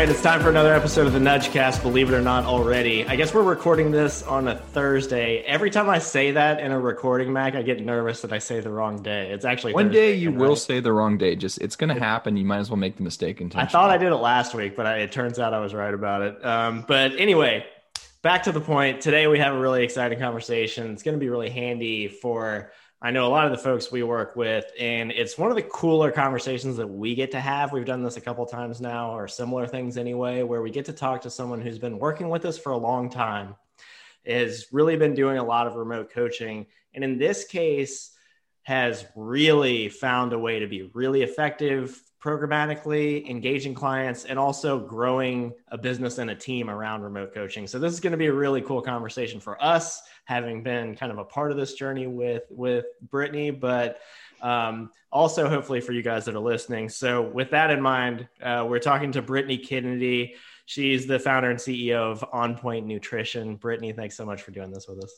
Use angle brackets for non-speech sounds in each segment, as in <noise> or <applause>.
right, it's time for another episode of the Nudgecast, believe it or not already. I guess we're recording this on a Thursday. Every time I say that in a recording, Mac, I get nervous that I say the wrong day. It's actually One Thursday, day you right? will say the wrong day. Just it's going to happen. You might as well make the mistake I thought I did it last week, but I, it turns out I was right about it. Um, but anyway, back to the point. Today we have a really exciting conversation. It's going to be really handy for I know a lot of the folks we work with, and it's one of the cooler conversations that we get to have. We've done this a couple times now, or similar things anyway, where we get to talk to someone who's been working with us for a long time, has really been doing a lot of remote coaching, and in this case, has really found a way to be really effective programmatically, engaging clients, and also growing a business and a team around remote coaching. So this is going to be a really cool conversation for us, having been kind of a part of this journey with with Brittany, but um, also hopefully for you guys that are listening. So with that in mind, uh, we're talking to Brittany Kennedy. She's the founder and CEO of On Point Nutrition. Brittany, thanks so much for doing this with us.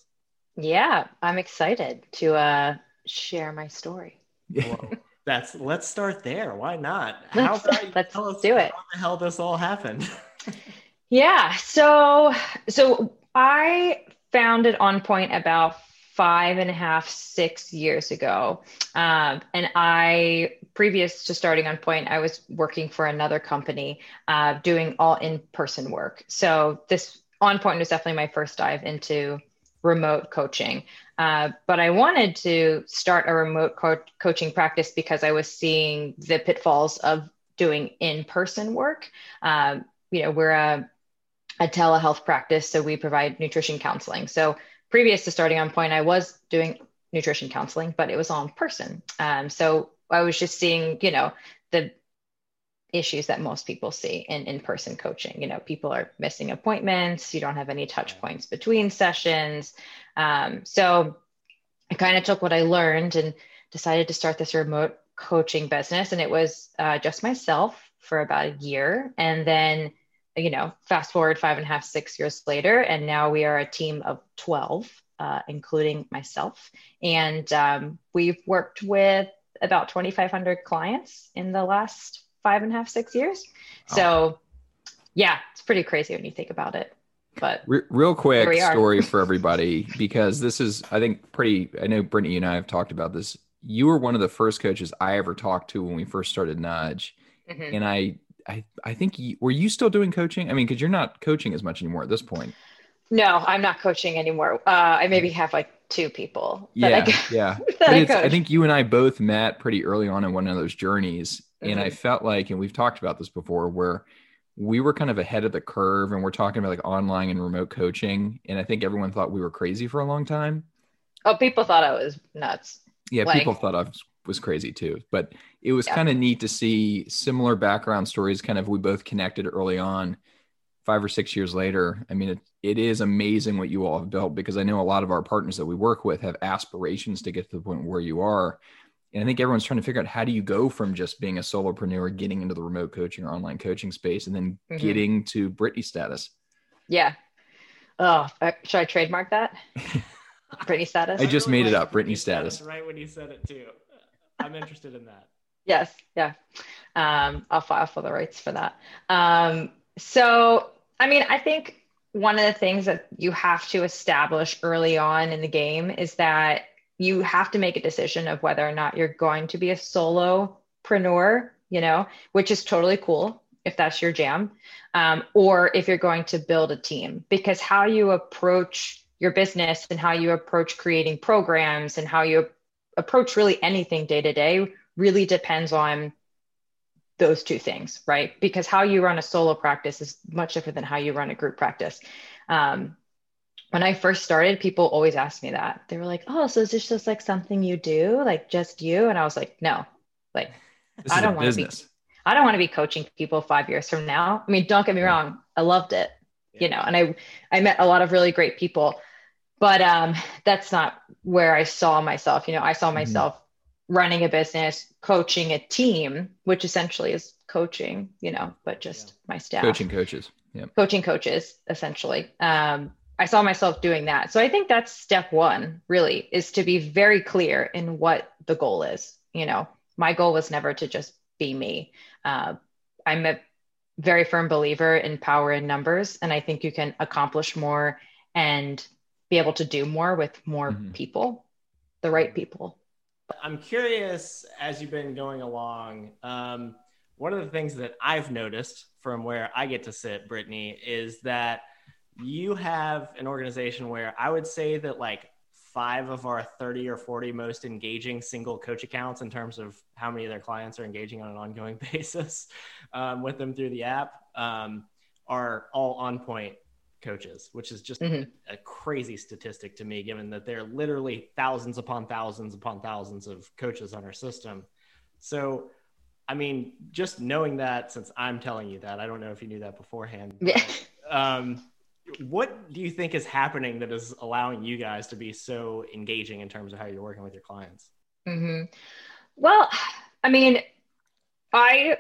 Yeah, I'm excited to uh, share my story. Well, <laughs> that's let's start there. Why not? <laughs> About you let's tell us do it. How the hell this all happened? <laughs> Yeah, so so I founded On Point about five and a half, six years ago, um, and I previous to starting On Point, I was working for another company, uh, doing all in-person work. So this On Point was definitely my first dive into remote coaching. Uh, but I wanted to start a remote co- coaching practice because I was seeing the pitfalls of doing in-person work. Um, you know, we're a, a telehealth practice, so we provide nutrition counseling. So previous to starting on point, I was doing nutrition counseling, but it was all in person. Um, so I was just seeing, you know, the issues that most people see in in-person coaching. You know, people are missing appointments. You don't have any touch points between sessions. Um, so I kind of took what I learned and decided to start this remote coaching business. And it was uh, just myself for about a year. And then, you know, fast forward five and a half, six years later, and now we are a team of 12, uh, including myself. And um, we've worked with about 2,500 clients in the last five and a half, six years. So, yeah, it's pretty crazy when you think about it. But Re- real quick Here we are. story for <laughs> everybody because this is, I think, pretty. I know Brittany and I have talked about this. You were one of the first coaches I ever talked to when we first started Nudge, mhm. and I, I, I think you, were you still doing coaching? I mean, because you're not coaching as much anymore at this point. no, I'm not coaching anymore. Uh, I maybe have like two people. that I Yeah, go- yeah. <laughs> that But I I think you and I both met pretty early on in one of those journeys. And I Mhm. felt like, and we've talked about this before, where we were kind of ahead of the curve and we're talking about like online and remote coaching. And I think everyone thought we were crazy for a long time. Oh, people thought I was nuts. Yeah, Like- people thought I was, was crazy too. But it was Yeah. kind of neat to see similar background stories. Kind of, we both connected early on. Five or six years later, I mean, it, it is amazing what you all have built because I know a lot of our partners that we work with have aspirations to get to the point where you are. And I think everyone's trying to figure out how do you go from just being a solopreneur, getting into the remote coaching or online coaching space, and then Mhm. getting to Brittany status. Yeah. Oh, uh, should I trademark that? <laughs> Brittany status? I just made it up, Brittany status. Right when you said it too. I'm interested in that. <laughs> Yes, yeah. Um, I'll file for the rights for that. Um, so, I mean, I think one of the things that you have to establish early on in the game is that you have to make a decision of whether or not you're going to be a solopreneur, you know, which is totally cool if that's your jam, um, or if you're going to build a team, because how you approach your business and how you approach creating programs and how you approach really anything day to day really depends on those two things, right? Because how you run a solo practice is much different than how you run a group practice. Um, when I first started, people always asked me that. They were like, "Oh, so is this just like something you do, like just you?" And I was like, "No, like This I don't wanna be- I don't want to be coaching people five years from now. I mean, don't get me wrong, I loved it, you know, and I I met a lot of really great people, but um, that's not where I saw myself. You know, I saw Mm-hmm. myself running a business, coaching a team, which essentially is coaching, you know, but just my staff Coaching coaches. Yeah. coaching coaches essentially um, i saw myself doing that so i think that's step one really is to be very clear in what the goal is you know my goal was never to just be me uh, i'm a very firm believer in power in numbers. And I think you can accomplish more and be able to do more with more mm-hmm. people, the right people. I'm curious as you've been going along. Um, one of the things that I've noticed from where I get to sit, Brittany, is that you have an organization where I would say that like five of our 30 or 40 most engaging single coach accounts in terms of how many of their clients are engaging on an ongoing <laughs> basis um, with them through the app um, are all on point coaches, which is just mm-hmm. a, a, crazy statistic to me, given that there are literally thousands upon thousands upon thousands of coaches on our system. So, I mean, just knowing that, since I'm telling you that, I don't know if you knew that beforehand. But, <laughs> um, what do you think is happening that is allowing you guys to be so engaging in terms of how you're working with your clients? Mm-hmm. Well, I mean, I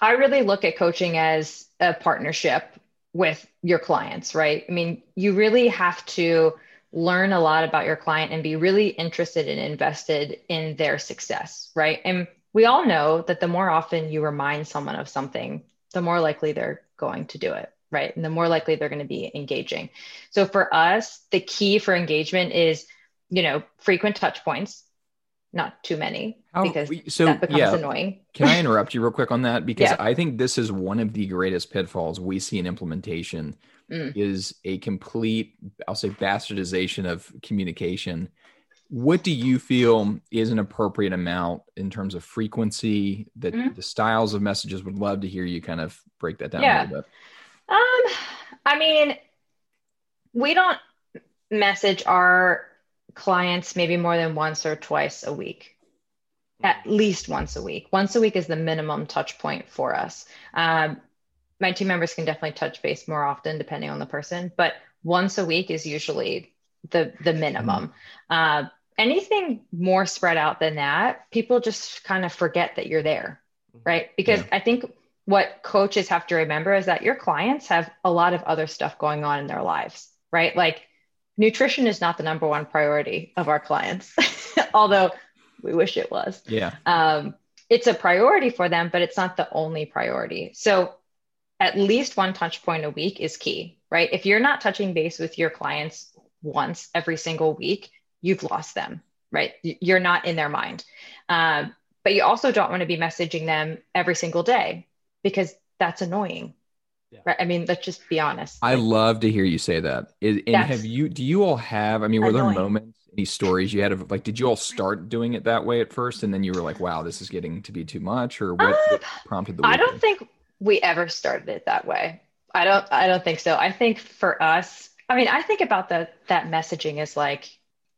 I really look at coaching as a partnership with your clients, right? I mean, you really have to learn a lot about your client and be really interested and invested in their success, right? And we all know that the more often you remind someone of something, the more likely they're going to do it right? And the more likely they're going to be engaging. So for us, the key for engagement is, you know, frequent touch points, not too many How, because so, that becomes yeah. annoying. Can I interrupt you real quick on that? <laughs> Because yeah. I think this is one of the greatest pitfalls we see in implementation mm. is a complete, I'll say bastardization of communication. What do you feel is an appropriate amount in terms of frequency, that mm. the styles of messages would love to hear you kind of break that down yeah. a little bit. Um, I mean, we don't message our clients maybe more than once or twice a week. At least once a week. Once a week is the minimum touch point for us. Um, my team members can definitely touch base more often depending on the person but once a week is usually the the minimum. Uh, anything more spread out than that people just kind of forget that you're there right? Because yeah. i think what coaches have to remember is that your clients have a lot of other stuff going on in their lives, right? Like nutrition is not the number one priority of our clients, <laughs> although we wish it was. Yeah. Um, it's a priority for them, but it's not the only priority. So at least one touch point a week is key, right? If you're not touching base with your clients once every single week, you've lost them, right? You're not in their mind. Um, but you also don't want to be messaging them every single day because that's annoying. Yeah. Right. I mean, let's just be honest. I like, love to hear you say that. and have you, do you all have, I mean, were annoying. there moments, any stories you had of like, did you all start doing it that way at first? And then you were like, wow, this is getting to be too much or what, uh, what prompted the, I don't think we ever started it that way. I don't, I don't think so. I think for us, I mean, I think about the, that messaging is like,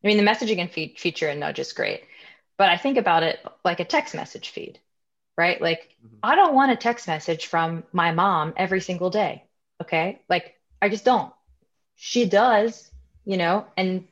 I mean, the messaging and feed, feature and nudge is great, but I think about it like a text message feed right? Like, mm-hmm. I don't want a text message from my mom every single day. Okay. Like, I just don't. She does, you know, and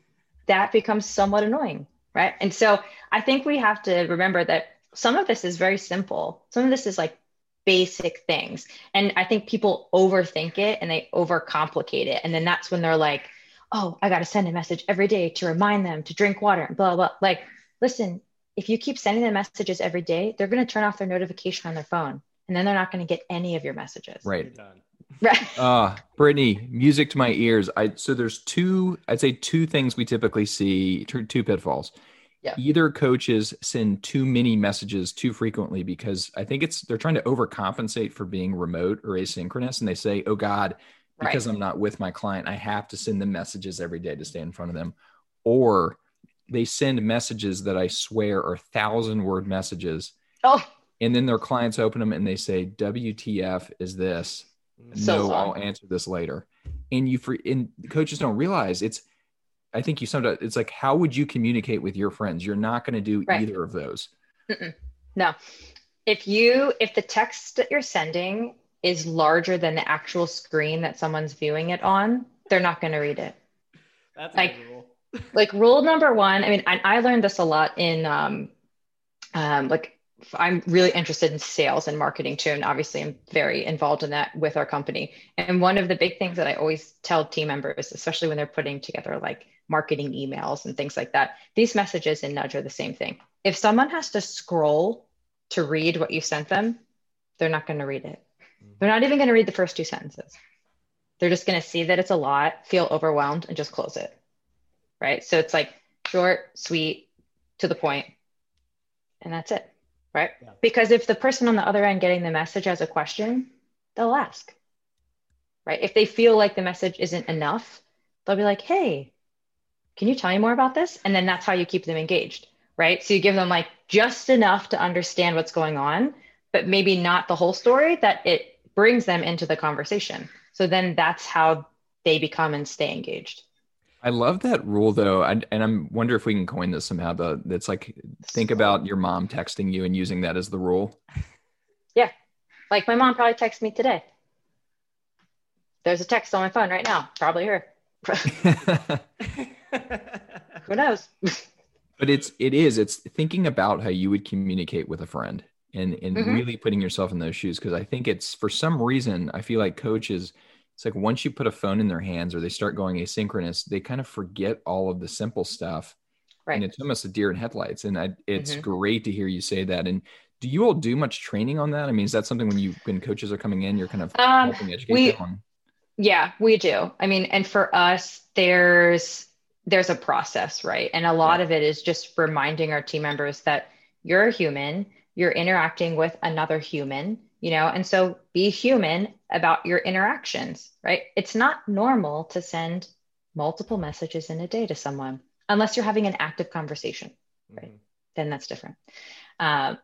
that becomes somewhat annoying. Right. And so I think we have to remember that some of this is very simple. Some of this is like basic things. And I think people overthink it and they overcomplicate it. And then that's when they're like, oh, I got to send a message every day to remind them to drink water and blah, blah. Like, listen, if you keep sending them messages every day, they're going to turn off their notification on their phone and then they're not going to get any of your messages. Right. Right. <laughs> uh, Brittany, music to my ears. I so there's two, I'd say two things we typically see, two, two pitfalls. Yeah. Either coaches send too many messages too frequently because I think it's they're trying to overcompensate for being remote or asynchronous, and they say, "Oh God, because right. I'm not with my client, I have to send them messages every day to stay in front of them," or they send messages that I swear are thousand word messages. Oh. And then their clients open them and they say, WTF is this? So no, long. I'll answer this later. And you for and coaches don't realize it's I think you sometimes it's like how would you communicate with your friends? You're not going to do right. either of those. Mm-mm. No. If you if the text that you're sending is larger than the actual screen that someone's viewing it on, they're not going to read it. That's like like rule number one i mean I, I learned this a lot in um, um, like i'm really interested in sales and marketing too and obviously i'm very involved in that with our company and one of the big things that i always tell team members especially when they're putting together like marketing emails and things like that these messages in nudge are the same thing if someone has to scroll to read what you sent them they're not going to read it They're not even going to read the first two sentences. They're just going to see that it's a lot, feel overwhelmed, and just close it. Right. So it's like short, sweet, to the point, and that's it. Right. Yeah. Because if the person on the other end getting the message has a question, they'll ask. Right. If they feel like the message isn't enough, they'll be like, hey, can you tell me more about this? And then that's how you keep them engaged. Right. So you give them like just enough to understand what's going on, but maybe not the whole story that it brings them into the conversation. So then that's how they become and stay engaged. I love that rule though, I, and I'm wonder if we can coin this somehow. But it's like think about your mom texting you and using that as the rule. <laughs> Yeah, like my mom probably texted me today. There's a text on my phone right now, probably her. <laughs> Who knows? <laughs> but it's it is it's thinking about how you would communicate with a friend and and mm-hmm. really putting yourself in those shoes because I think it's for some reason I feel like coaches it's like once you put a phone in their hands or they start going asynchronous, they kind of forget all of the simple stuff. Right. And it's almost a deer in headlights. And I, it's mm-hmm. great to hear you say that. And do you all do much training on that? I mean, is that something when you when coaches are coming in, you're kind of um, helping educate we, them on? Yeah, we do. I mean, and for us, there's there's a process, right? And a lot yeah. of it is just reminding our team members that you're a human, you're interacting with another human you know? And so be human about your interactions right? It's not normal to send multiple messages in a day to someone unless you're having an active conversation right? Mm-hmm. then that's different. Uh,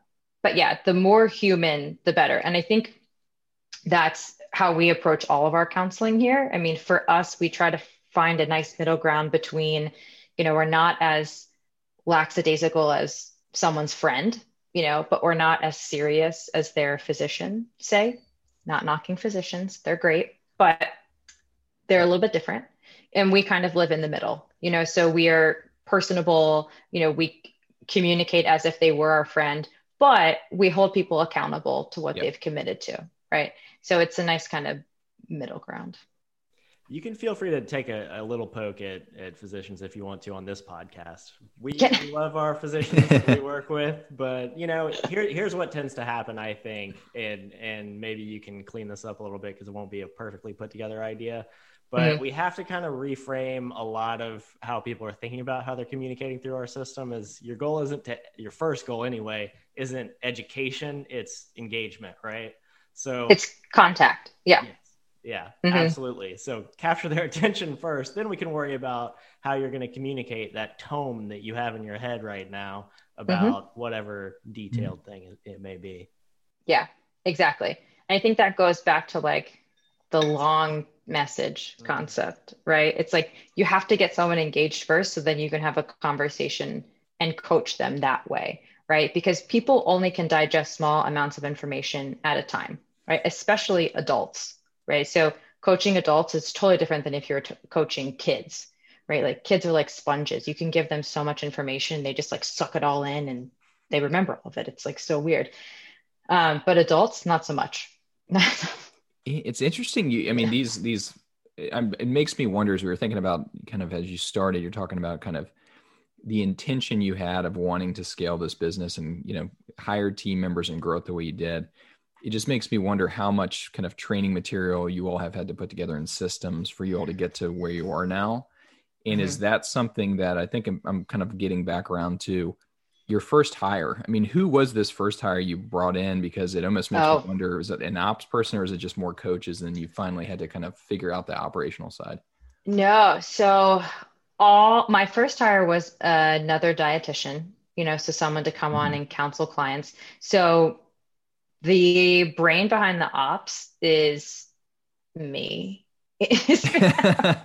but yeah the more human the better. And i think that's how we approach all of our counseling here. I mean for us we try to find a nice middle ground between you know we're not as lackadaisical as someone's friend you know, but we're not as serious as their physician say. Not knocking physicians, they're great, but they're a little bit different. And we kind of live in the middle, you know, so we are personable, you know, we communicate as if they were our friend, but we hold people accountable to what yep. they've committed to, right? So it's a nice kind of middle ground you can feel free to take a, a, little poke at, at physicians if you want to on this podcast. We, love our physicians we <laughs> work with, but you know, here, here's what tends to happen, I think, and and maybe you can clean this up a little bit because it won't be a perfectly put together idea. But mm-hmm. we have to kind of reframe a lot of how people are thinking about how they're communicating through our system. Is your goal isn't to your first goal anyway? Isn't education? It's engagement, right? So it's contact. Yeah. yeah yeah, mm-hmm. absolutely. So capture their <laughs> attention first, then we can worry about how you're going to communicate that tone that you have in your head right now mm-hmm. about mm-hmm. whatever detailed mm-hmm. thing it may be. Yeah, exactly. And I think that goes back to like the long message mm-hmm. concept, right? It's like you have to get someone engaged first so then you can have a conversation and coach them that way, right? Because people only can digest small amounts of information at a time, right? Especially adults right? So coaching adults is totally different than if you're t- coaching kids, right? Like kids are like sponges. You can give them so much information, they just like suck it all in and they remember all of it. It's like so weird. Um, but adults, not so much. <laughs> it's interesting. You, I mean, these these it makes me wonder as we were thinking about kind of as you started, you're talking about kind of the intention you had of wanting to scale this business and you know hire team members and growth the way you did it just makes me wonder how much kind of training material you all have had to put together in systems for you all to get to where you are now. And mm-hmm. is that something that I think I'm, I'm, kind of getting back around to your first hire? I mean, who was this first hire you brought in? Because it almost makes oh. me wonder, is it an ops person or is it just more coaches and you finally had to kind of figure out the operational side? No. So all my first hire was another dietitian, you know, so someone to come mm-hmm. on and counsel clients. So the brain behind the ops is me. <laughs> I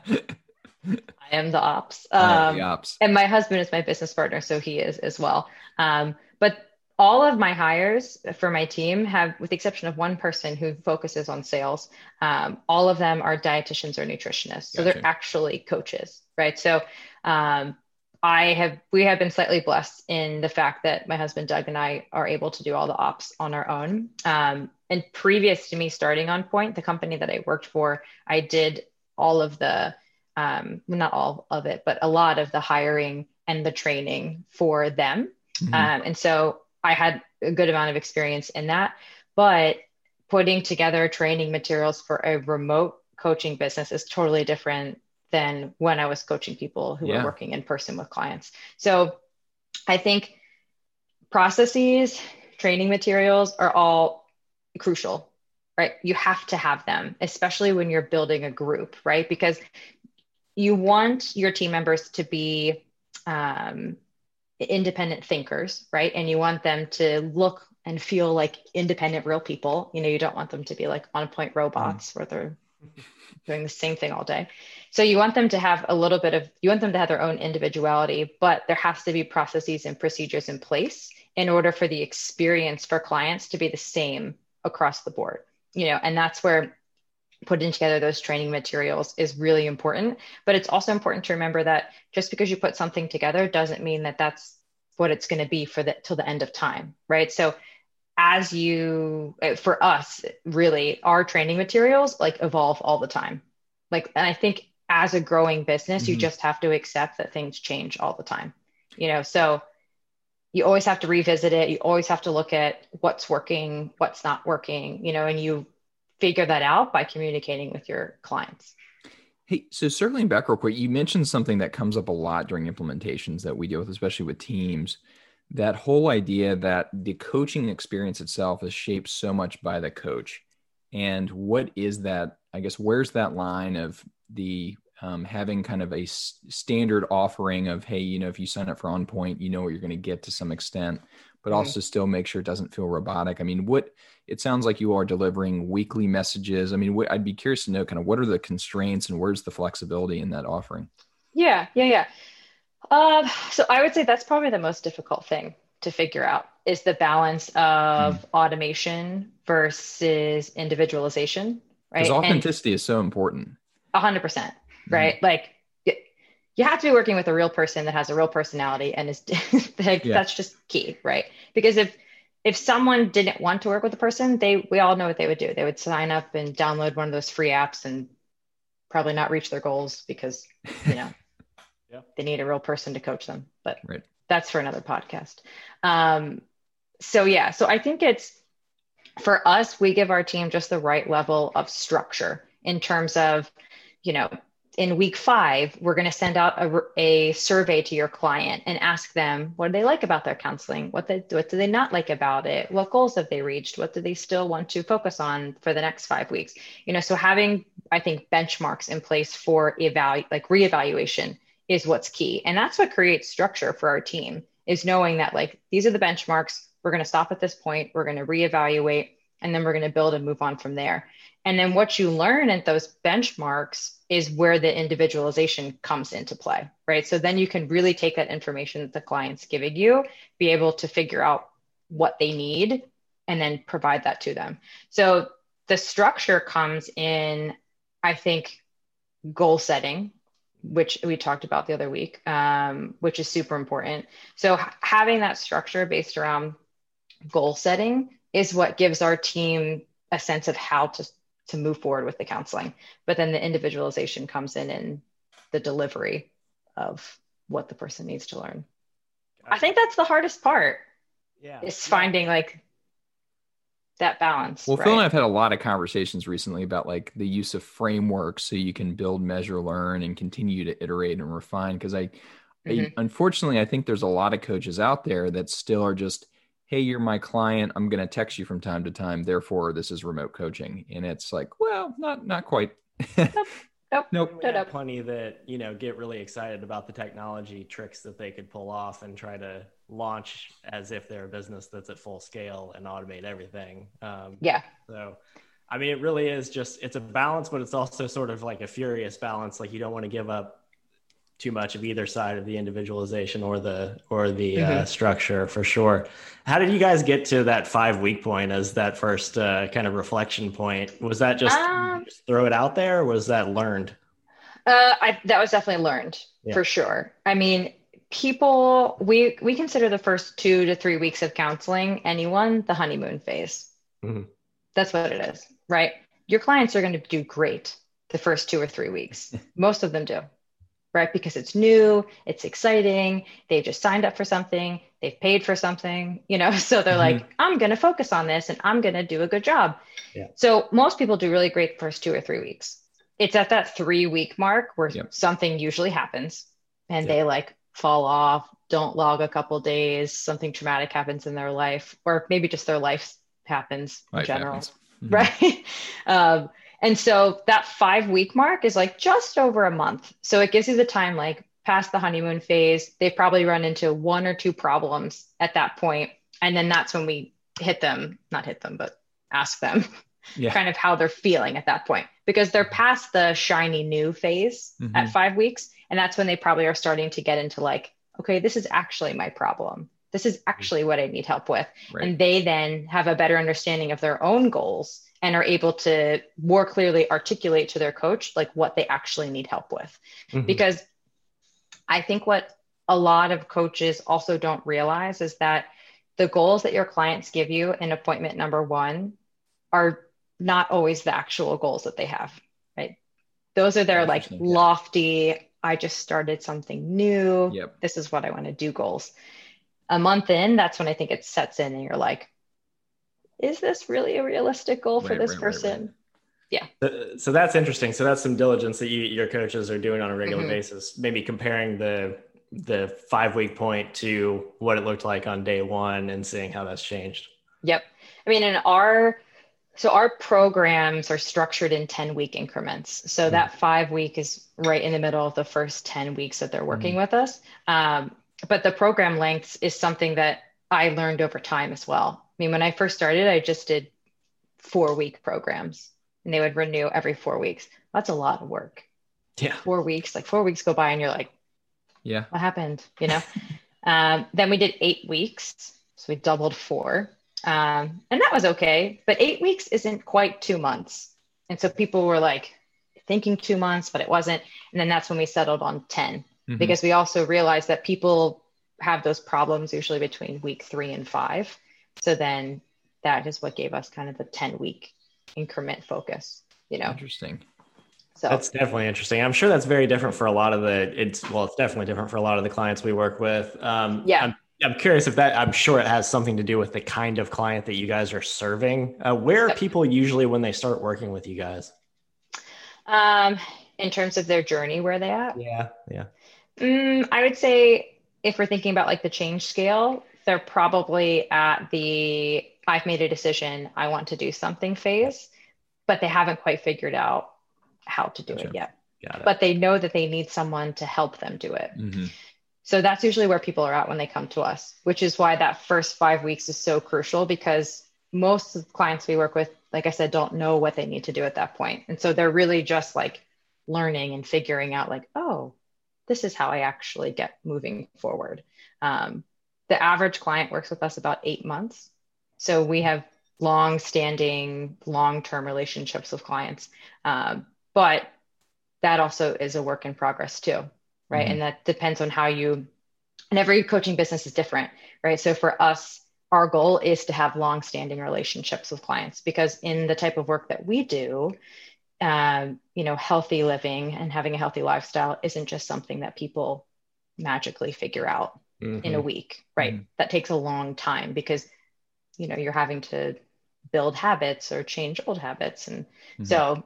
am the ops. Um, the ops. And my husband is my business partner, so he is as well. Um, but all of my hires for my team have, with the exception of one person who focuses on sales, um, all of them are dietitians or nutritionists. So gotcha. they're actually coaches, right? So um, I have we have been slightly blessed in the fact that my husband Doug and I are able to do all the ops on our own. Um, and previous to me starting on Point, the company that I worked for, I did all of the um, not all of it, but a lot of the hiring and the training for them. Mm-hmm. Um, and so I had a good amount of experience in that. But putting together training materials for a remote coaching business is totally different than when I was coaching people who yeah. were working in person with clients. So I think processes, training materials are all crucial, right? You have to have them, especially when you're building a group, right? Because you want your team members to be um, independent thinkers, right? And you want them to look and feel like independent, real people. You know, you don't want them to be like on point robots mm. where they're doing the same thing all day. So you want them to have a little bit of, you want them to have their own individuality, but there has to be processes and procedures in place in order for the experience for clients to be the same across the board. You know, and that's where putting together those training materials is really important but it's also important to remember that just because you put something together doesn't mean that that's what it's going to be for the till the end of time right so as you eh, for us really our training materials like evolve all the time like and i think as a growing business mm-hmm. you just have to accept that things change all the time you know so you always have to revisit it you always have to look at what's working what's not working you know and you figure that out by communicating with your clients. Hey, so circling back real quick, you mentioned something that comes up a lot during implementations that we deal with, especially with teams. That whole idea that the coaching experience itself is shaped so much by the coach. And what is that? I guess, where's that line of the um, having kind of a s- standard offering of, hey, you know, if you sign up for On Point, you know what you're going to get to some extent, but mm-hmm. also still make sure it doesn't feel robotic. I mean, what it sounds like you are delivering weekly messages. I mean, what, I'd be curious to know kind of what are the constraints and where's the flexibility in that offering? Yeah, yeah, yeah. Uh, so I would say that's probably the most difficult thing to figure out is the balance of mm. automation versus individualization, right? Because authenticity and is so important. A hundred percent, right? Mm. Like you have to be working with a real person that has a real personality and is <laughs> like, yeah. that's just key, right? Because if if someone didn't want to work with a person, they we all know what they would do. They would sign up and download one of those free apps and probably not reach their goals because you know yeah. they need a real person to coach them. But right. that's for another podcast. Um, so yeah, so I think it's for us, we give our team just the right level of structure in terms of, you know, in week five, we're going to send out a, a, survey to your client and ask them what do they like about their counseling? What, they, what do they not like about it? What goals have they reached? What do they still want to focus on for the next five weeks? You know, so having, I think, benchmarks in place for evaluate, like reevaluation is what's key. And that's what creates structure for our team is knowing that like, these are the benchmarks. We're going to stop at this point. We're going to reevaluate and then we're going to build and move on from there. And then what you learn at those benchmarks is where the individualization comes into play, right? So then you can really take that information that the client's giving you, be able to figure out what they need, and then provide that to them. So the structure comes in, I think, goal setting, which we talked about the other week, um, which is super important. So having that structure based around goal setting is what gives our team a sense of how to to move forward with the counseling. But then the individualization comes in in the delivery of what the person needs to learn. Gotcha. I think that's the hardest part. Yeah. Is finding like that balance. Well, right? Phil and I've had a lot of conversations recently about like the use of frameworks so you can build, measure, learn, and continue to iterate and refine. Because I, mm-hmm. I, unfortunately, I think there's a lot of coaches out there that still are just hey you're my client i'm going to text you from time to time therefore this is remote coaching and it's like well not not quite <laughs> nope nope, nope. We have plenty that you know get really excited about the technology tricks that they could pull off and try to launch as if they're a business that's at full scale and automate everything um, yeah so i mean it really is just it's a balance but it's also sort of like a furious balance like you don't want to give up too much of either side of the individualization or the or the uh, mm-hmm. uh, structure for sure. How did you guys get to that five week point as that first uh, kind of reflection point? Was that just, um, just, throw it out there, or was that learned? Uh, I, that was definitely learned yeah. for sure. I mean, people we we consider the first two to three weeks of counseling anyone the honeymoon phase. Mm-hmm. That's what it is, right? Your clients are going to do great the first two or three weeks. <laughs> Most of them do right? Because it's new, it's exciting. They've just signed up for something. They they've paid for something, you know, <laughs> so they're mm-hmm. like, I'm going to focus on this and I'm going to do a good job. Yeah. So most people do really great first two or three weeks. It's at that three week mark where yep. something usually happens and yep. they like fall off, don't log a couple days, something traumatic happens in their life, or maybe just their life happens in general. Happens. Mm-hmm. <laughs> Right. um, and so that five week mark is like just over a month. So it gives you the time, like past the honeymoon phase, they've probably run into one or two problems at that point. And then that's when we hit them, not hit them, but ask them <laughs> yeah. kind of how they're feeling at that point because they're past the shiny new phase mm-hmm. at five weeks. And that's when they probably are starting to get into like, okay, this is actually my problem. This is actually what I need help with. Right. And they then have a better understanding of their own goals and are able to more clearly articulate to their coach like what they actually need help with. Mm-hmm. Because I think what a lot of coaches also don't realize is that the goals that your clients give you in appointment number one are not always the actual goals that they have, right? Those are their like lofty, I just started something new. Yep. This is what I want to do goals. A month in, that's when I think it sets in and you're like, is this really a realistic goal for right, this right, person? Right, yeah so that's interesting so that's some diligence that you, your coaches are doing on a regular mm-hmm. basis maybe comparing the the five week point to what it looked like on day one and seeing how that's changed yep i mean in our so our programs are structured in 10 week increments so mm-hmm. that five week is right in the middle of the first 10 weeks that they're working mm-hmm. with us um, but the program lengths is something that i learned over time as well i mean when i first started i just did four week programs and they would renew every four weeks. That's a lot of work. Yeah. Four weeks, like four weeks go by and you're like, yeah, what happened? You know? <laughs> um, then we did eight weeks. So we doubled four. Um, and that was okay. But eight weeks isn't quite two months. And so people were like thinking two months, but it wasn't. And then that's when we settled on 10 mm-hmm. because we also realized that people have those problems usually between week three and five. So then that is what gave us kind of the 10 week increment focus you know? Interesting. So that's definitely interesting. I'm sure that's very different for a lot of the it's well it's definitely different for a lot of the clients we work with. Um yeah. I'm, I'm curious if that i'm sure it has something to do with the kind of client that you guys are serving. Uh, where are people usually when they start working with you guys? Um in terms of their journey where are they at? Yeah yeah. Mm, i would say if we're thinking about like the change scale they're probably at the I've made a decision, I want to do something phase, but they haven't quite figured out how to do gotcha. it yet. It. But they know that they need someone to help them do it. Mm-hmm. So that's usually where people are at when they come to us, which is why that first five weeks is so crucial because most of the clients we work with, like I said, don't know what they need to do at that point. And so they're really just like learning and figuring out, like, oh, this is how I actually get moving forward. Um, the average client works with us about eight months. So we have long standing, long term relationships with clients. Um, but that also is a work in progress too, right? Mm-hmm. And that depends on how you, and every coaching business is different, right? So for us, our goal is to have long standing relationships with clients because in the type of work that we do, um, you know, healthy living and having a healthy lifestyle isn't just something that people magically figure out mm-hmm. in a mm-hmm. week, right? Mm-hmm. That takes a long time because you know you're having to build habits or change old habits and mm-hmm. so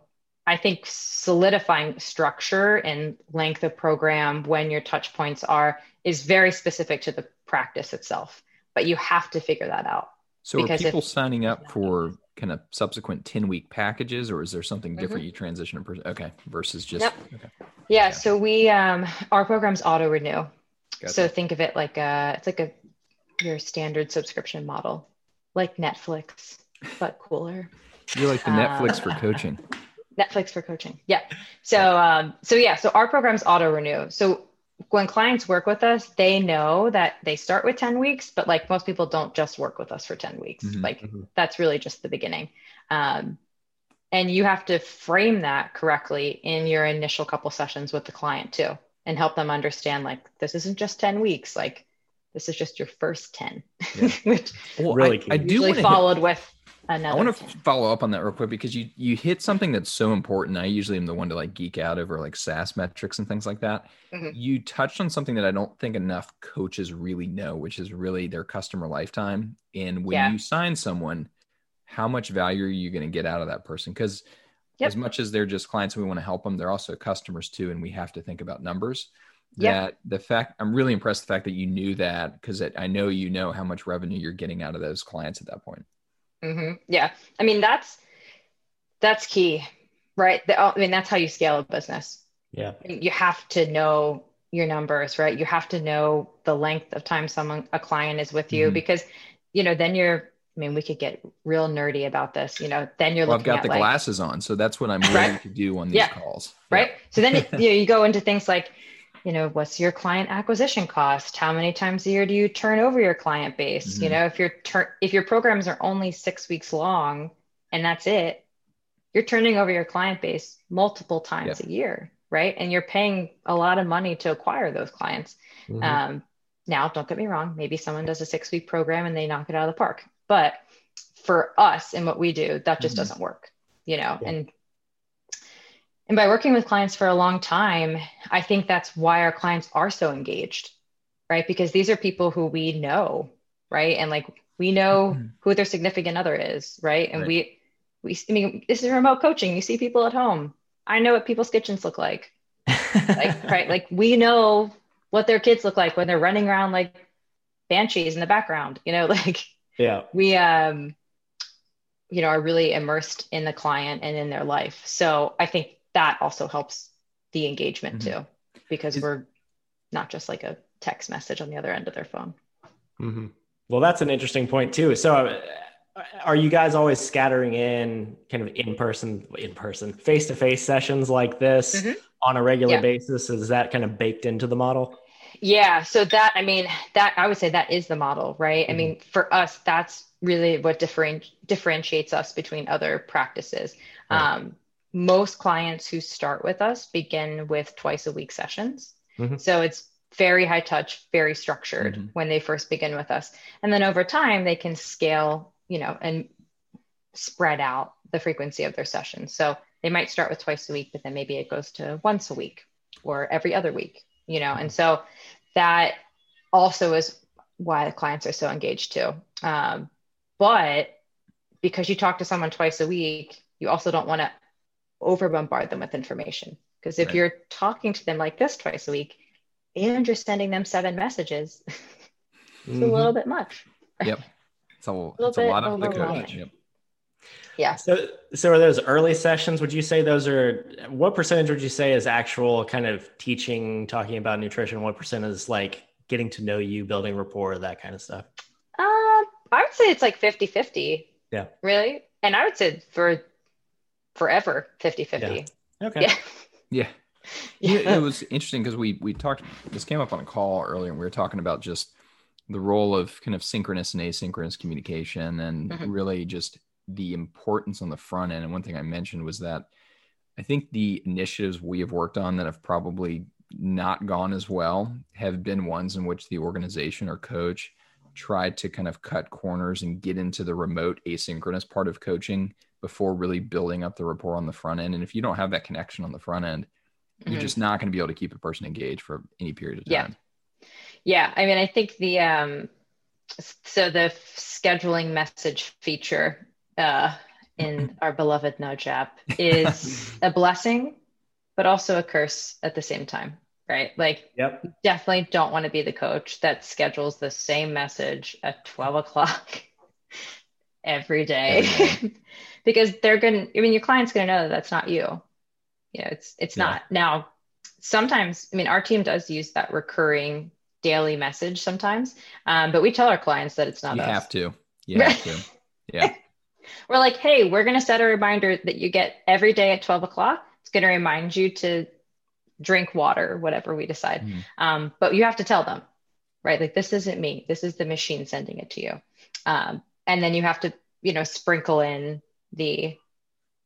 i think solidifying structure and length of program when your touch points are is very specific to the practice itself but you have to figure that out so are people if, signing up for kind of subsequent 10 week packages or is there something different mm-hmm. you transition person okay versus just yep. okay. yeah, yeah, so we um our programs auto renew gotcha. so think of it like a it's like a your standard subscription model like Netflix, but cooler. You're like the Netflix uh, for coaching. <laughs> Netflix for coaching. Yeah. So um, so yeah, so our programs auto renew. So when clients work with us, they know that they start with 10 weeks, but like most people don't just work with us for 10 weeks. Mm-hmm, like mm-hmm. that's really just the beginning. Um, and you have to frame that correctly in your initial couple sessions with the client too and help them understand like this isn't just 10 weeks like this is just your first 10 yeah. <laughs> which well, really I, I do usually followed hit... with another. I want to follow up on that real quick because you you hit something that's so important. I usually am the one to like geek out over like SaaS metrics and things like that. Mhm. You touched on something that I don't think enough coaches really know, which is really their customer lifetime. And when Yeah. you sign someone, how much value are you going to get out of that person? Because Yep. as much as they're just clients and we want to help them, they're also customers too, and we have to think about numbers. Yep. That the fact I'm really impressed the fact that you knew that because I know you know how much revenue you're getting out of those clients at that point. hmm Yeah, I mean that's that's key, right? The, I mean that's how you scale a business. Yeah. You have to know your numbers, right? You have to know the length of time someone a client is with you Mhm. because you know then you're. I mean, we could get real nerdy about this. You know, then you're Well, I've got at the like glasses on, so that's what I'm <laughs> willing to do on these Yeah. calls. right? So then you, <laughs> know, you go into things like, you know, what's your client acquisition cost? How many times a year do you turn over your client base? You Mhm. know, if your tur- if your programs are only six weeks long and that's it, you're turning over your client base multiple times Yep. a year, right? And you're paying a lot of money to acquire those clients. Mhm. Um, now, don't get me wrong, maybe someone does a six week program and they knock it out of the park. But for us and what we do, that just Mhm. doesn't work, you know? Yeah. And and by working with clients for a long time, I think that's why our clients are so engaged, right? Because these are people who we know, right? And like we know Mhm. who their significant other is, right? And Right. we we I mean, this is remote coaching. You see people at home. I know what people's kitchens look like like <laughs> right like we know what their kids look like when they're running around like banshees in the background you know <laughs> like yeah. we um you know are really immersed in the client and in their life so i think that also helps the engagement Mhm. too because Is- we're not just like a text message on the other end of their phone hmm Well, that's an interesting point too. So, uh, are you guys always scattering in kind of in person, in person, face to face sessions like this Mhm. on a regular Yeah. basis? Is that kind of baked into the model? Yeah, so that I mean that I would say that is the model, right? I Mhm. mean, for us, that's really what different differentiates us between other practices. Right. Um, most clients who start with us begin with twice a week sessions, Mhm. so it's very high touch, very structured Mhm. when they first begin with us, and then over time they can scale, you know, and spread out the frequency of their sessions. So they might start with twice a week, but then maybe it goes to once a week or every other week, you know, and so that also is why the clients are so engaged too. Um, but because you talk to someone twice a week, you also don't want to over bombard them with information. Because if Right. you're talking to them like this twice a week and you're sending them seven messages, <laughs> it's Mhm. a little bit much. Yep. It's a, <laughs> little it's a lot of the coach. Yep. Yeah. So, so are those early sessions? Would you say those are what percentage would you say is actual kind of teaching, talking about nutrition? What percent is like getting to know you, building rapport, that kind of stuff? Uh, I would say it's like 50 50. Yeah. Really? And I would say for forever 50 50. Okay. Yeah. <laughs> Yeah. <laughs> Yeah, it was interesting because we we talked. This came up on a call earlier, and we were talking about just the role of kind of synchronous and asynchronous communication, and Mhm. really just the importance on the front end. And one thing I mentioned was that I think the initiatives we have worked on that have probably not gone as well have been ones in which the organization or coach tried to kind of cut corners and get into the remote asynchronous part of coaching before really building up the rapport on the front end. And if you don't have that connection on the front end, you're Mhm. just not going to be able to keep a person engaged for any period of time. Yeah, Yeah. I mean, I think the um, so the scheduling message feature uh, in our beloved app is <laughs> a blessing, but also a curse at the same time, right? Like, Yep. definitely don't want to be the coach that schedules the same message at 12 o'clock <laughs> every day <laughs> because they're going to, I mean, your client's going to know that that's not you. You know, it's, it's Yeah. not. Now, sometimes, I mean, our team does use that recurring daily message sometimes, um, but we tell our clients that it's not You us. have to. You have to. Yeah. We're like, hey, we're going to set a reminder that you get every day at 12 o'clock. It's going to remind you to drink water, whatever we decide. Mhm. Um, but you have to tell them, right? Like, this isn't me. This is the machine sending it to you. Um, and then you have to, you know, sprinkle in the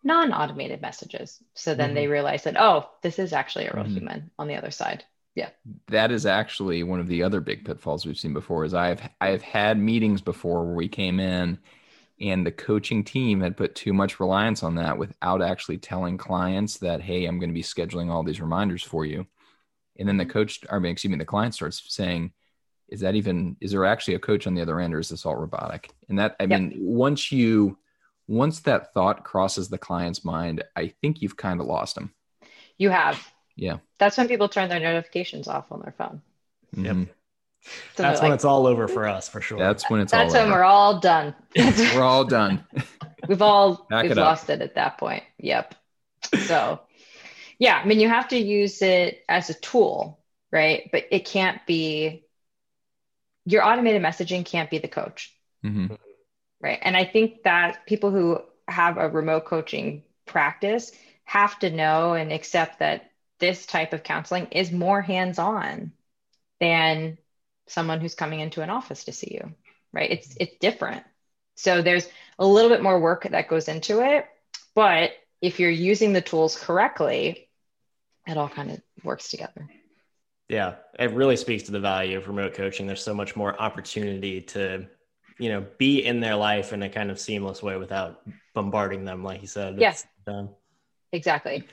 non automated messages. So then they realize that, oh, this is actually a real Mhm. human on the other side. Yeah. That is actually one of the other big pitfalls we've seen before is I've I've had meetings before where we came in And the coaching team had put too much reliance on that without actually telling clients that, hey, I'm going to be scheduling all these reminders for you. And then the coach, or excuse me, the client starts saying, is that even, is there actually a coach on the other end or is this all robotic? And that, I yep. mean, once you, once that thought crosses the client's mind, I think you've kind of lost them. You have. Yeah. That's when people turn their notifications off on their phone. Yep. Mm-hmm. So that's when like, it's all over for us, for sure. That's when it's that's all when over. we're all done. <laughs> we're all done. <laughs> we've all Back we've it lost it at that point. Yep. So, yeah, I mean, you have to use it as a tool, right? But it can't be your automated messaging can't be the coach, mm-hmm. right? And I think that people who have a remote coaching practice have to know and accept that this type of counseling is more hands-on than someone who's coming into an office to see you right? It's it's different. So there's a little bit more work that goes into it but if you're using the tools correctly it all kind of works together. Yeah it really speaks to the value of remote coaching. There's so much more opportunity to you know be in their life in a kind of seamless way without bombarding them like you said. Yes um, exactly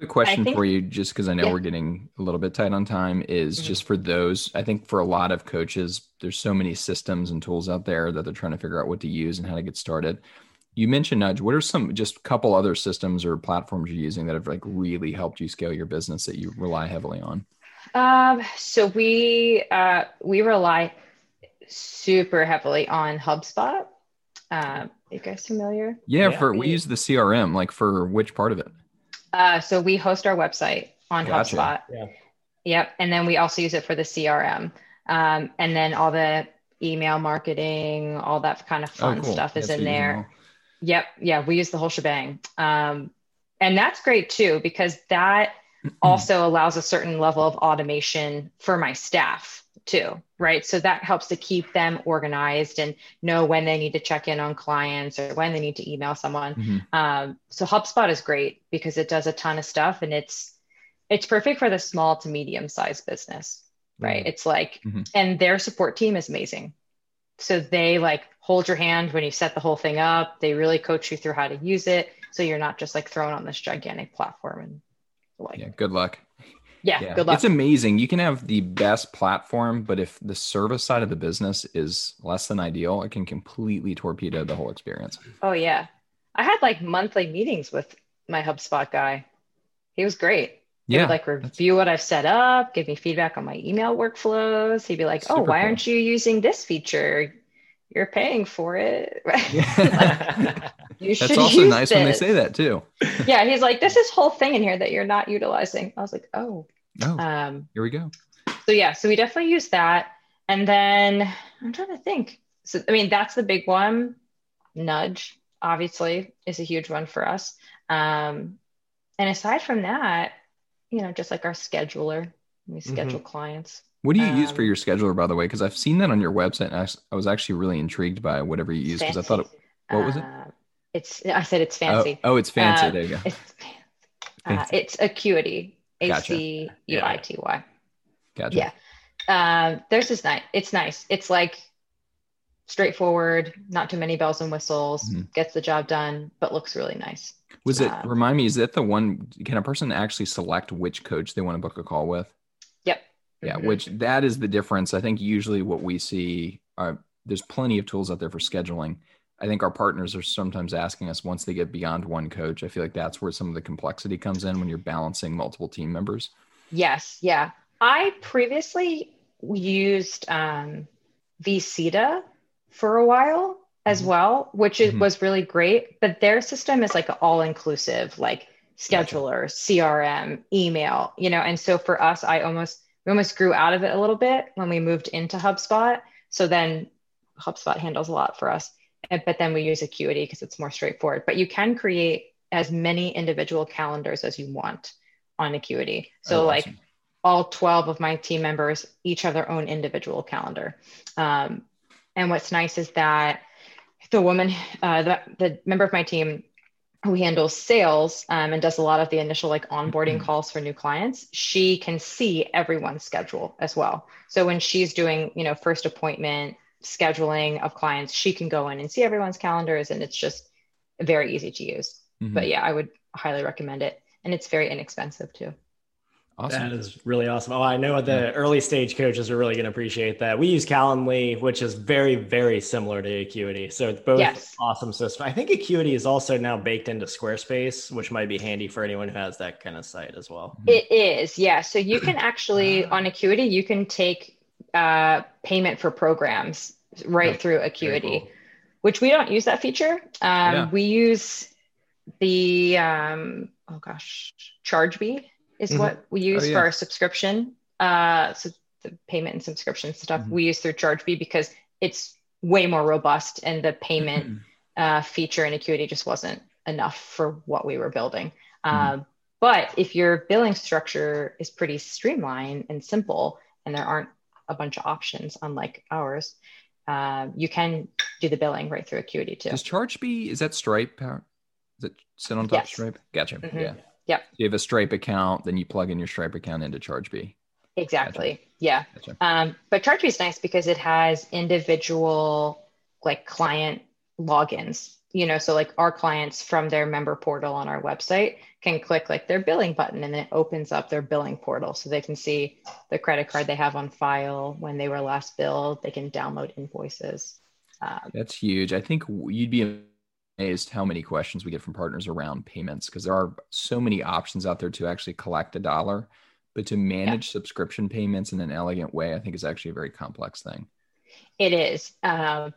Quick question think, for you, just because I know yeah. we're getting a little bit tight on time, is mm-hmm. just for those. I think for a lot of coaches, there's so many systems and tools out there that they're trying to figure out what to use and how to get started. You mentioned Nudge. What are some just a couple other systems or platforms you're using that have like really helped you scale your business that you rely heavily on? Um, so we uh, we rely super heavily on HubSpot. Um, you guys familiar? Yeah, yeah, for we use the CRM. Like for which part of it? Uh, so we host our website on gotcha. HubSpot. Yeah. Yep. And then we also use it for the CRM. Um, and then all the email marketing, all that kind of fun oh, cool. stuff is that's in there. Email. Yep. Yeah. We use the whole shebang. Um, and that's great too, because that <clears throat> also allows a certain level of automation for my staff too, right? So that helps to keep them organized and know when they need to check in on clients or when they need to email someone. Mm-hmm. Um, so HubSpot is great because it does a ton of stuff and it's it's perfect for the small to medium sized business, right? Mm-hmm. It's like, mm-hmm. and their support team is amazing. So they like hold your hand when you set the whole thing up. They really coach you through how to use it. So you're not just like thrown on this gigantic platform and like, yeah, good luck yeah, yeah, good luck. It's amazing. You can have the best platform, but if the service side of the business is less than ideal, it can completely torpedo the whole experience. Oh yeah. I had like monthly meetings with my HubSpot guy. He was great. He yeah, would like review what I've set up, give me feedback on my email workflows. He'd be like, "Oh, why cool. aren't you using this feature? You're paying for it." <laughs> like, <laughs> you That's also nice this. when they say that too. Yeah, he's like, "This is whole thing in here that you're not utilizing." I was like, "Oh, Oh, um, here we go. So yeah, so we definitely use that, and then I'm trying to think. So I mean, that's the big one. Nudge, obviously, is a huge one for us. Um, and aside from that, you know, just like our scheduler, we schedule mm-hmm. clients. What do you um, use for um, your scheduler, by the way? Because I've seen that on your website, and I, was actually really intrigued by whatever you use because I thought it. What was it? Uh, it's. I said it's fancy. Oh, oh it's fancy. Uh, there you go. It's, uh, it's Acuity. A C U I T Y. Gotcha. Yeah. Uh, there's is nice. It's nice. It's like straightforward, not too many bells and whistles, mm-hmm. gets the job done, but looks really nice. Was it, um, remind me, is that the one, can a person actually select which coach they want to book a call with? Yeah, which that is the difference. I think usually what we see are there's plenty of tools out there for scheduling. I think our partners are sometimes asking us once they get beyond one coach. I feel like that's where some of the complexity comes in when you're balancing multiple team members. Yes. Yeah. I previously used um, vCita for a while as mm-hmm. well, which mm-hmm. was really great. But their system is like all inclusive, like scheduler, gotcha. CRM, email, you know. And so for us, I almost we almost grew out of it a little bit when we moved into HubSpot. So then HubSpot handles a lot for us but then we use Acuity because it's more straightforward. But you can create as many individual calendars as you want on Acuity. So, oh, like awesome. all 12 of my team members each have their own individual calendar. Um, and what's nice is that the woman, uh, the, the member of my team who handles sales um, and does a lot of the initial like onboarding mm-hmm. calls for new clients, she can see everyone's schedule as well. So when she's doing, you know, first appointment scheduling of clients, she can go in and see everyone's calendars, and it's just very easy to use. Mm-hmm. But yeah, I would highly recommend it, and it's very inexpensive too. Awesome. That is really awesome. Oh, I know the yeah. early stage coaches are really going to appreciate that. We use Calendly, which is very, very similar to Acuity. So it's both yes. awesome system. I think Acuity is also now baked into Squarespace, which might be handy for anyone who has that kind of site as well. It is, yeah. So you can <clears throat> actually on Acuity, you can take uh, payment for programs right through Acuity, cool. which we don't use that feature. Um, yeah. We use the um, oh gosh, Chargebee is mm-hmm. what we use oh, yeah. for our subscription. Uh, so the payment and subscription stuff mm-hmm. we use through Chargebee because it's way more robust and the payment mm-hmm. uh, feature in Acuity just wasn't enough for what we were building. Uh, but if your billing structure is pretty streamlined and simple and there aren't a bunch of options unlike ours, uh, you can do the billing right through Acuity too. Does Chargebee, is that Stripe Is it sit on top yes. of Stripe? Gotcha. Mm-hmm. Yeah. Yep. You have a Stripe account, then you plug in your Stripe account into Chargebee. Exactly. Gotcha. Yeah. Gotcha. Um, but Chargebee is nice because it has individual like client logins. You know, so like our clients from their member portal on our website can click like their billing button and it opens up their billing portal so they can see the credit card they have on file when they were last billed. They can download invoices. Um, That's huge. I think you'd be amazed how many questions we get from partners around payments because there are so many options out there to actually collect a dollar, but to manage yeah. subscription payments in an elegant way, I think is actually a very complex thing. It is. Um,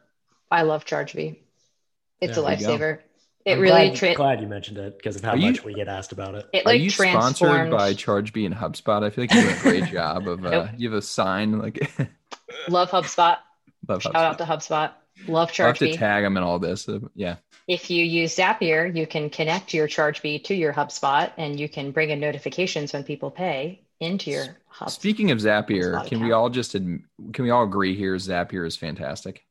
I love Chargebee. It's yeah, a lifesaver. It I'm really glad, tra- glad you mentioned it because of how are much we get asked about it. It like are you sponsored by Chargebee and HubSpot? I feel like you do a great job of. Uh, nope. You have a sign like. <laughs> love HubSpot. Love HubSpot. Shout out to HubSpot. Love Chargebee. i have to tag them in all this. Uh, yeah. If you use Zapier, you can connect your Chargebee to your HubSpot and you can bring in notifications when people pay into your HubSpot. Speaking of Zapier, can account. we all just can we all agree here Zapier is fantastic?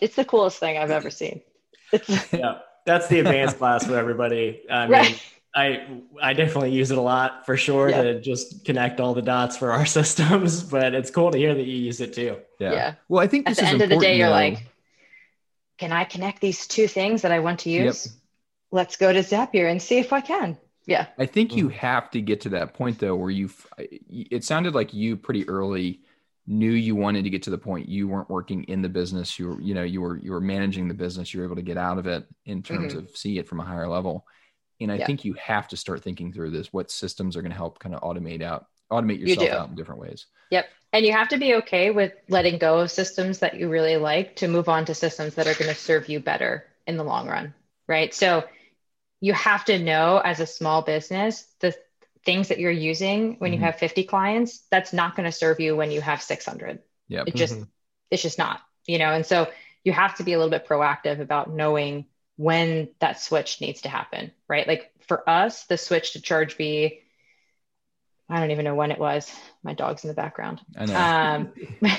It's the coolest thing I've ever seen. <laughs> yeah, that's the advanced class for everybody. I mean, right. I I definitely use it a lot for sure yeah. to just connect all the dots for our <laughs> systems, but it's cool to hear that you use it too. Yeah. yeah. Well, I think at the end of the day, you're though. like, can I connect these two things that I want to use? Yep. Let's go to Zapier and see if I can. Yeah. I think you have to get to that point though, where you, it sounded like you pretty early knew you wanted to get to the point you weren't working in the business. You were, you know, you were, you were managing the business. You were able to get out of it in terms mm-hmm. of see it from a higher level. And I yeah. think you have to start thinking through this, what systems are going to help kind of automate out, automate yourself you out in different ways. Yep. And you have to be okay with letting go of systems that you really like to move on to systems that are going to serve you better in the long run. Right. So you have to know as a small business the things that you're using when mm-hmm. you have 50 clients, that's not going to serve you when you have 600. Yeah. It just, mm-hmm. it's just not, you know, and so you have to be a little bit proactive about knowing when that switch needs to happen, right? Like for us, the switch to Chargebee I don't even know when it was. My dog's in the background. I know. Um, <laughs>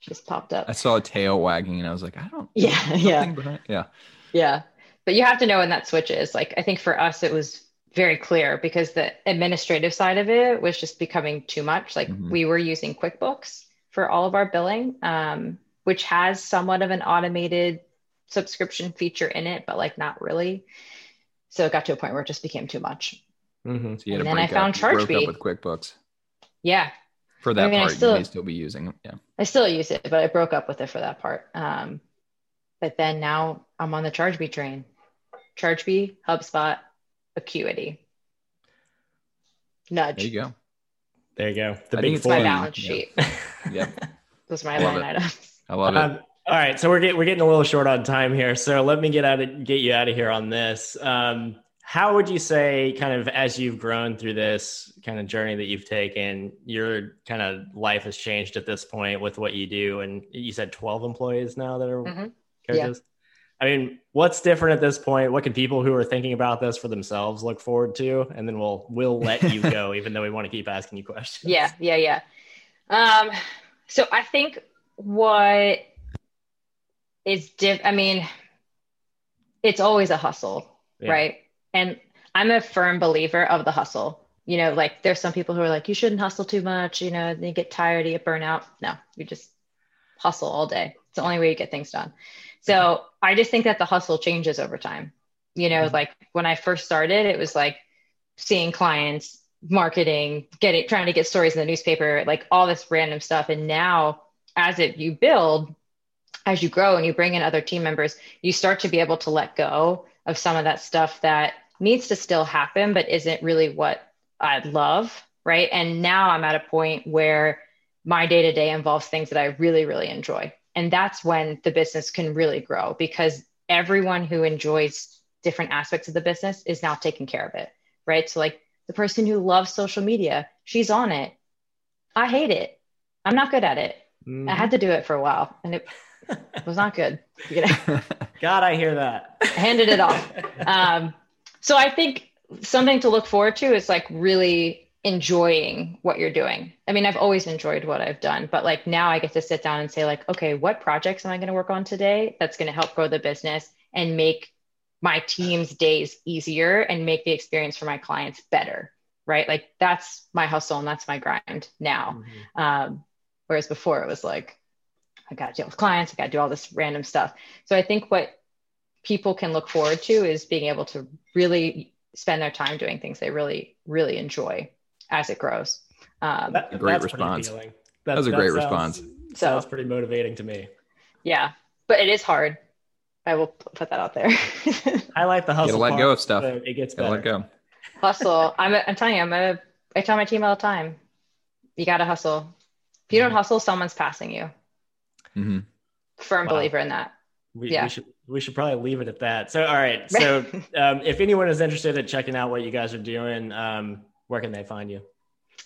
just popped up. I saw a tail wagging and I was like, I don't. Yeah, yeah, yeah, yeah. But you have to know when that switch is. Like, I think for us, it was very clear because the administrative side of it was just becoming too much. Like, mm-hmm. we were using QuickBooks for all of our billing, um, which has somewhat of an automated subscription feature in it, but like not really. So it got to a point where it just became too much. Mm-hmm. So and then I found Chargebee with QuickBooks. Yeah. For that I mean, part, still, you may still be using. Yeah. I still use it, but I broke up with it for that part. Um, but then now I'm on the Chargebee train. Chargebee, HubSpot, Acuity. Nudge. There you go. There you go. The I big four. my balance sheet. <laughs> yep. Those are my line items. I love um, it. All right, so we're getting we're getting a little short on time here, so let me get out of get you out of here on this. Um, how would you say kind of as you've grown through this kind of journey that you've taken your kind of life has changed at this point with what you do and you said 12 employees now that are mm-hmm. coaches yeah. i mean what's different at this point what can people who are thinking about this for themselves look forward to and then we'll we'll let you go <laughs> even though we want to keep asking you questions yeah yeah yeah um so i think what is diff i mean it's always a hustle yeah. right and I'm a firm believer of the hustle. You know, like there's some people who are like, you shouldn't hustle too much, you know, you get tired, you get burnout. No, you just hustle all day. It's the only way you get things done. So I just think that the hustle changes over time. You know, mm-hmm. like when I first started, it was like seeing clients, marketing, getting trying to get stories in the newspaper, like all this random stuff. And now as it you build, as you grow and you bring in other team members, you start to be able to let go of some of that stuff that needs to still happen, but isn't really what I love. Right. And now I'm at a point where my day to day involves things that I really, really enjoy. And that's when the business can really grow because everyone who enjoys different aspects of the business is now taking care of it. Right. So, like the person who loves social media, she's on it. I hate it. I'm not good at it. Mm-hmm. I had to do it for a while and it was not good. <laughs> God, I hear that. Handed it off. Um, so I think something to look forward to is like really enjoying what you're doing. I mean, I've always enjoyed what I've done, but like now I get to sit down and say like, okay, what projects am I going to work on today that's going to help grow the business and make my team's days easier and make the experience for my clients better, right? Like that's my hustle and that's my grind now. Mm-hmm. Um, whereas before it was like, I got to deal with clients, I got to do all this random stuff. So I think what people can look forward to is being able to really spend their time doing things they really, really enjoy as it grows. Um, that, great response. That, that, was a great sounds, response. Sounds pretty motivating to me. Yeah, but it is hard. I will put that out there. <laughs> I like the hustle. You let go of stuff. It gets better. Let go. Hustle. I'm. A, I'm telling you. I'm a. I tell my team all the time. You got to hustle. If you don't mm-hmm. hustle, someone's passing you. Mm-hmm. Firm wow. believer in that. We, yeah. we should we should probably leave it at that. So all right. So <laughs> um, if anyone is interested in checking out what you guys are doing, um, where can they find you?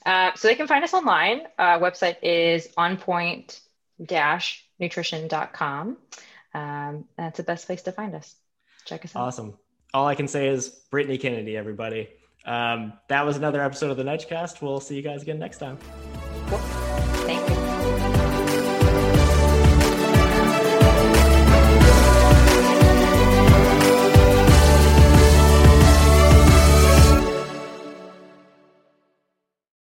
Uh, so they can find us online. Uh, website is onpoint-nutrition.com. Um, that's the best place to find us. Check us out. Awesome. All I can say is Brittany Kennedy, everybody. Um, that was another episode of the Nudgecast. We'll see you guys again next time. Cool.